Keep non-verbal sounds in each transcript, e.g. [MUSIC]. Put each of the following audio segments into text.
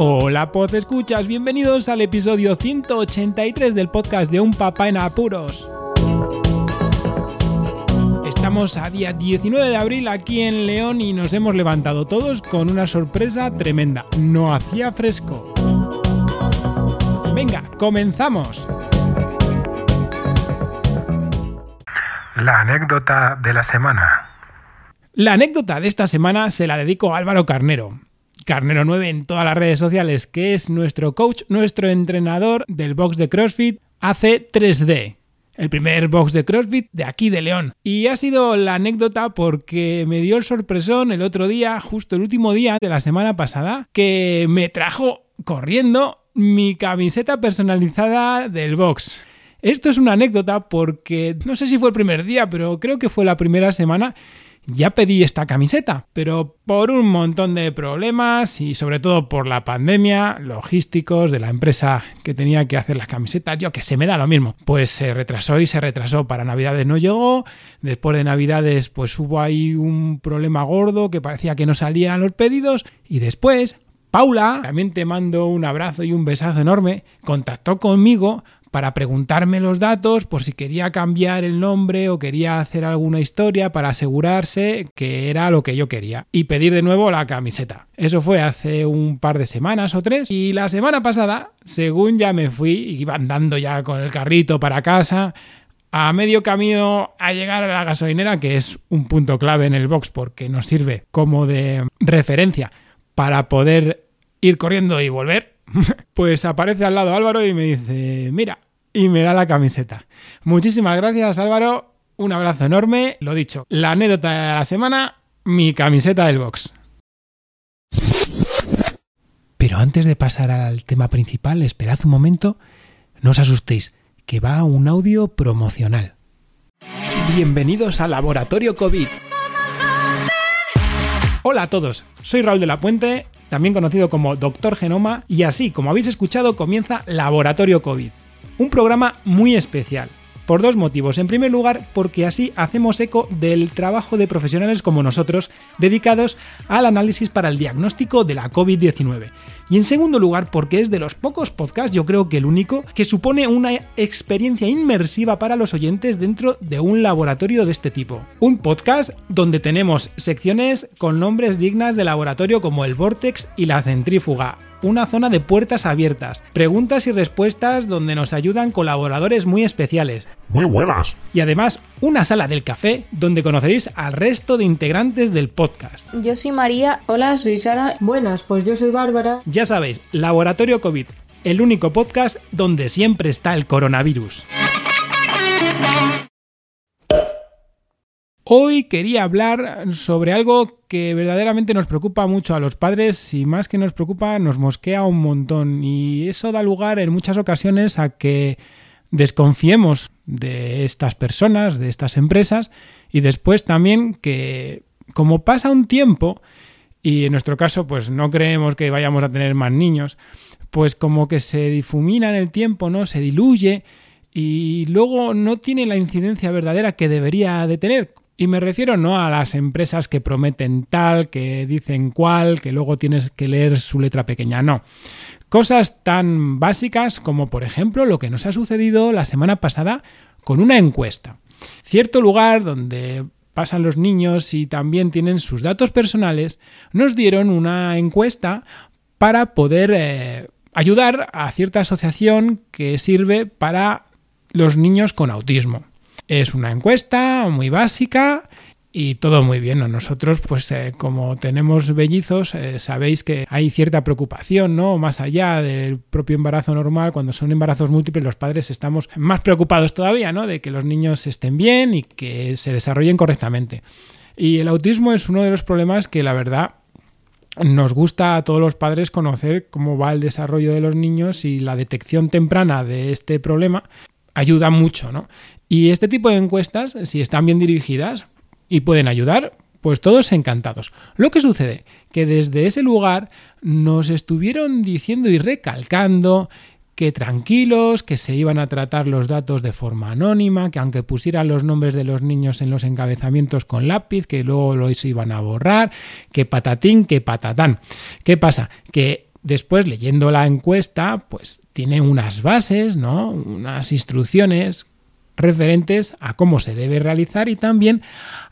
Hola, Poz Escuchas, bienvenidos al episodio 183 del podcast de Un Papá en Apuros. Estamos a día 19 de abril aquí en León y nos hemos levantado todos con una sorpresa tremenda. No hacía fresco. Venga, comenzamos. La anécdota de la semana. La anécdota de esta semana se la dedico a Álvaro Carnero. Carnero 9 en todas las redes sociales, que es nuestro coach, nuestro entrenador del box de CrossFit AC 3D. El primer box de CrossFit de aquí de León. Y ha sido la anécdota porque me dio el sorpresón el otro día, justo el último día de la semana pasada, que me trajo corriendo mi camiseta personalizada del box. Esto es una anécdota porque no sé si fue el primer día, pero creo que fue la primera semana ya pedí esta camiseta, pero por un montón de problemas y sobre todo por la pandemia, logísticos de la empresa que tenía que hacer las camisetas, yo que se me da lo mismo, pues se retrasó y se retrasó. Para Navidades no llegó, después de Navidades pues hubo ahí un problema gordo que parecía que no salían los pedidos y después Paula, también te mando un abrazo y un besazo enorme, contactó conmigo para preguntarme los datos por si quería cambiar el nombre o quería hacer alguna historia para asegurarse que era lo que yo quería y pedir de nuevo la camiseta. Eso fue hace un par de semanas o tres y la semana pasada, según ya me fui, iba andando ya con el carrito para casa, a medio camino a llegar a la gasolinera, que es un punto clave en el box porque nos sirve como de referencia para poder ir corriendo y volver [LAUGHS] pues aparece al lado Álvaro y me dice, mira, y me da la camiseta. Muchísimas gracias Álvaro, un abrazo enorme. Lo dicho, la anécdota de la semana, mi camiseta del box. Pero antes de pasar al tema principal, esperad un momento, no os asustéis, que va un audio promocional. Bienvenidos al Laboratorio COVID. Hola a todos, soy Raúl de la Puente también conocido como Doctor Genoma, y así como habéis escuchado comienza Laboratorio COVID, un programa muy especial. Por dos motivos. En primer lugar, porque así hacemos eco del trabajo de profesionales como nosotros dedicados al análisis para el diagnóstico de la COVID-19. Y en segundo lugar, porque es de los pocos podcasts, yo creo que el único, que supone una experiencia inmersiva para los oyentes dentro de un laboratorio de este tipo. Un podcast donde tenemos secciones con nombres dignas de laboratorio como el Vortex y la Centrífuga, una zona de puertas abiertas, preguntas y respuestas donde nos ayudan colaboradores muy especiales. Muy buenas. Y además una sala del café donde conoceréis al resto de integrantes del podcast. Yo soy María. Hola, soy Sara. Buenas, pues yo soy Bárbara. Ya sabéis, Laboratorio COVID, el único podcast donde siempre está el coronavirus. Hoy quería hablar sobre algo que verdaderamente nos preocupa mucho a los padres y más que nos preocupa nos mosquea un montón y eso da lugar en muchas ocasiones a que desconfiemos de estas personas, de estas empresas y después también que como pasa un tiempo y en nuestro caso pues no creemos que vayamos a tener más niños, pues como que se difumina en el tiempo, ¿no? Se diluye y luego no tiene la incidencia verdadera que debería de tener y me refiero no a las empresas que prometen tal, que dicen cual, que luego tienes que leer su letra pequeña, no. Cosas tan básicas como por ejemplo lo que nos ha sucedido la semana pasada con una encuesta. Cierto lugar donde pasan los niños y también tienen sus datos personales, nos dieron una encuesta para poder eh, ayudar a cierta asociación que sirve para los niños con autismo. Es una encuesta muy básica y todo muy bien. Nosotros, pues eh, como tenemos bellizos, eh, sabéis que hay cierta preocupación, ¿no? Más allá del propio embarazo normal, cuando son embarazos múltiples, los padres estamos más preocupados todavía, ¿no? De que los niños estén bien y que se desarrollen correctamente. Y el autismo es uno de los problemas que la verdad nos gusta a todos los padres conocer cómo va el desarrollo de los niños y la detección temprana de este problema ayuda mucho, ¿no? Y este tipo de encuestas, si están bien dirigidas y pueden ayudar, pues todos encantados. Lo que sucede que desde ese lugar nos estuvieron diciendo y recalcando que tranquilos, que se iban a tratar los datos de forma anónima, que aunque pusieran los nombres de los niños en los encabezamientos con lápiz, que luego los iban a borrar, que patatín, que patatán. ¿Qué pasa? Que después leyendo la encuesta, pues tiene unas bases, ¿no? Unas instrucciones referentes a cómo se debe realizar y también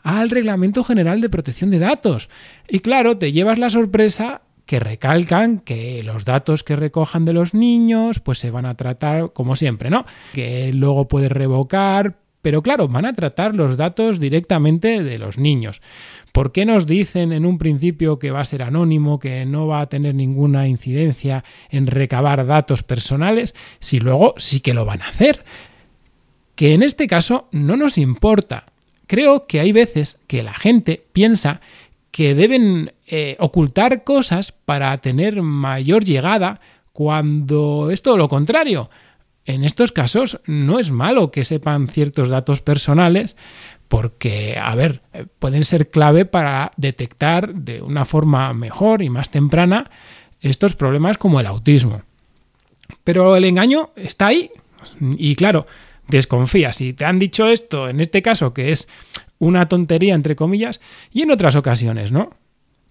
al Reglamento General de Protección de Datos. Y claro, te llevas la sorpresa que recalcan que los datos que recojan de los niños pues se van a tratar como siempre, ¿no? Que luego puedes revocar, pero claro, van a tratar los datos directamente de los niños. ¿Por qué nos dicen en un principio que va a ser anónimo, que no va a tener ninguna incidencia en recabar datos personales, si luego sí que lo van a hacer? Que en este caso no nos importa. Creo que hay veces que la gente piensa que deben eh, ocultar cosas para tener mayor llegada cuando es todo lo contrario. En estos casos no es malo que sepan ciertos datos personales porque, a ver, eh, pueden ser clave para detectar de una forma mejor y más temprana estos problemas como el autismo. Pero el engaño está ahí y claro, desconfía. Si te han dicho esto, en este caso, que es una tontería, entre comillas, y en otras ocasiones, ¿no?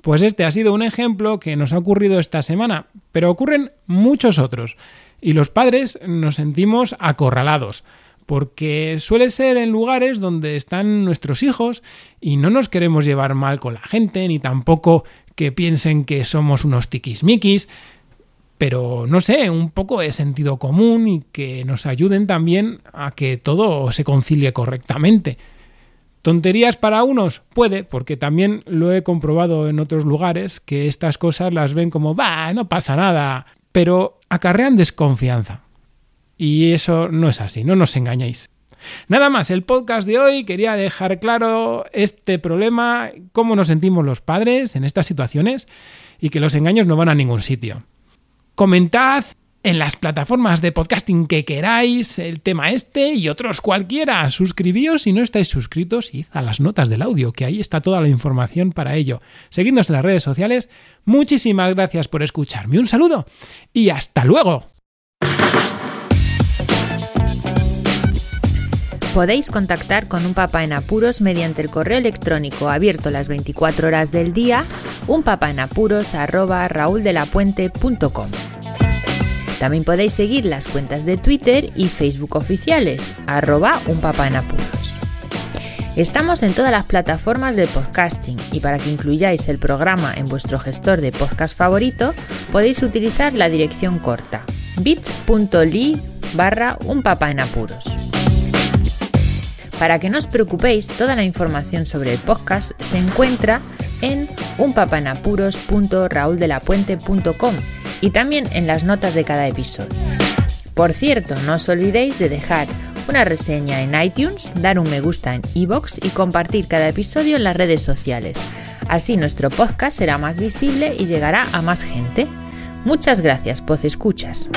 Pues este ha sido un ejemplo que nos ha ocurrido esta semana, pero ocurren muchos otros, y los padres nos sentimos acorralados, porque suele ser en lugares donde están nuestros hijos y no nos queremos llevar mal con la gente, ni tampoco que piensen que somos unos tiquismiquis, pero no sé, un poco de sentido común y que nos ayuden también a que todo se concilie correctamente. ¿Tonterías para unos? Puede, porque también lo he comprobado en otros lugares, que estas cosas las ven como, va, no pasa nada, pero acarrean desconfianza. Y eso no es así, no nos engañéis. Nada más, el podcast de hoy quería dejar claro este problema, cómo nos sentimos los padres en estas situaciones y que los engaños no van a ningún sitio. Comentad en las plataformas de podcasting que queráis el tema este y otros cualquiera. Suscribíos si no estáis suscritos y a las notas del audio, que ahí está toda la información para ello. Seguidnos en las redes sociales. Muchísimas gracias por escucharme. Un saludo y hasta luego. Podéis contactar con un papá en apuros mediante el correo electrónico abierto las 24 horas del día, unpapaenapuros@rauldelapuente.com. También podéis seguir las cuentas de Twitter y Facebook oficiales, arroba un en apuros. Estamos en todas las plataformas de podcasting y para que incluyáis el programa en vuestro gestor de podcast favorito podéis utilizar la dirección corta bit.ly barra un papá en apuros. Para que no os preocupéis, toda la información sobre el podcast se encuentra en unpapanapuros.rauldelapuente.com y también en las notas de cada episodio. Por cierto, no os olvidéis de dejar una reseña en iTunes, dar un me gusta en iBox y compartir cada episodio en las redes sociales. Así nuestro podcast será más visible y llegará a más gente. Muchas gracias, Poz Escuchas.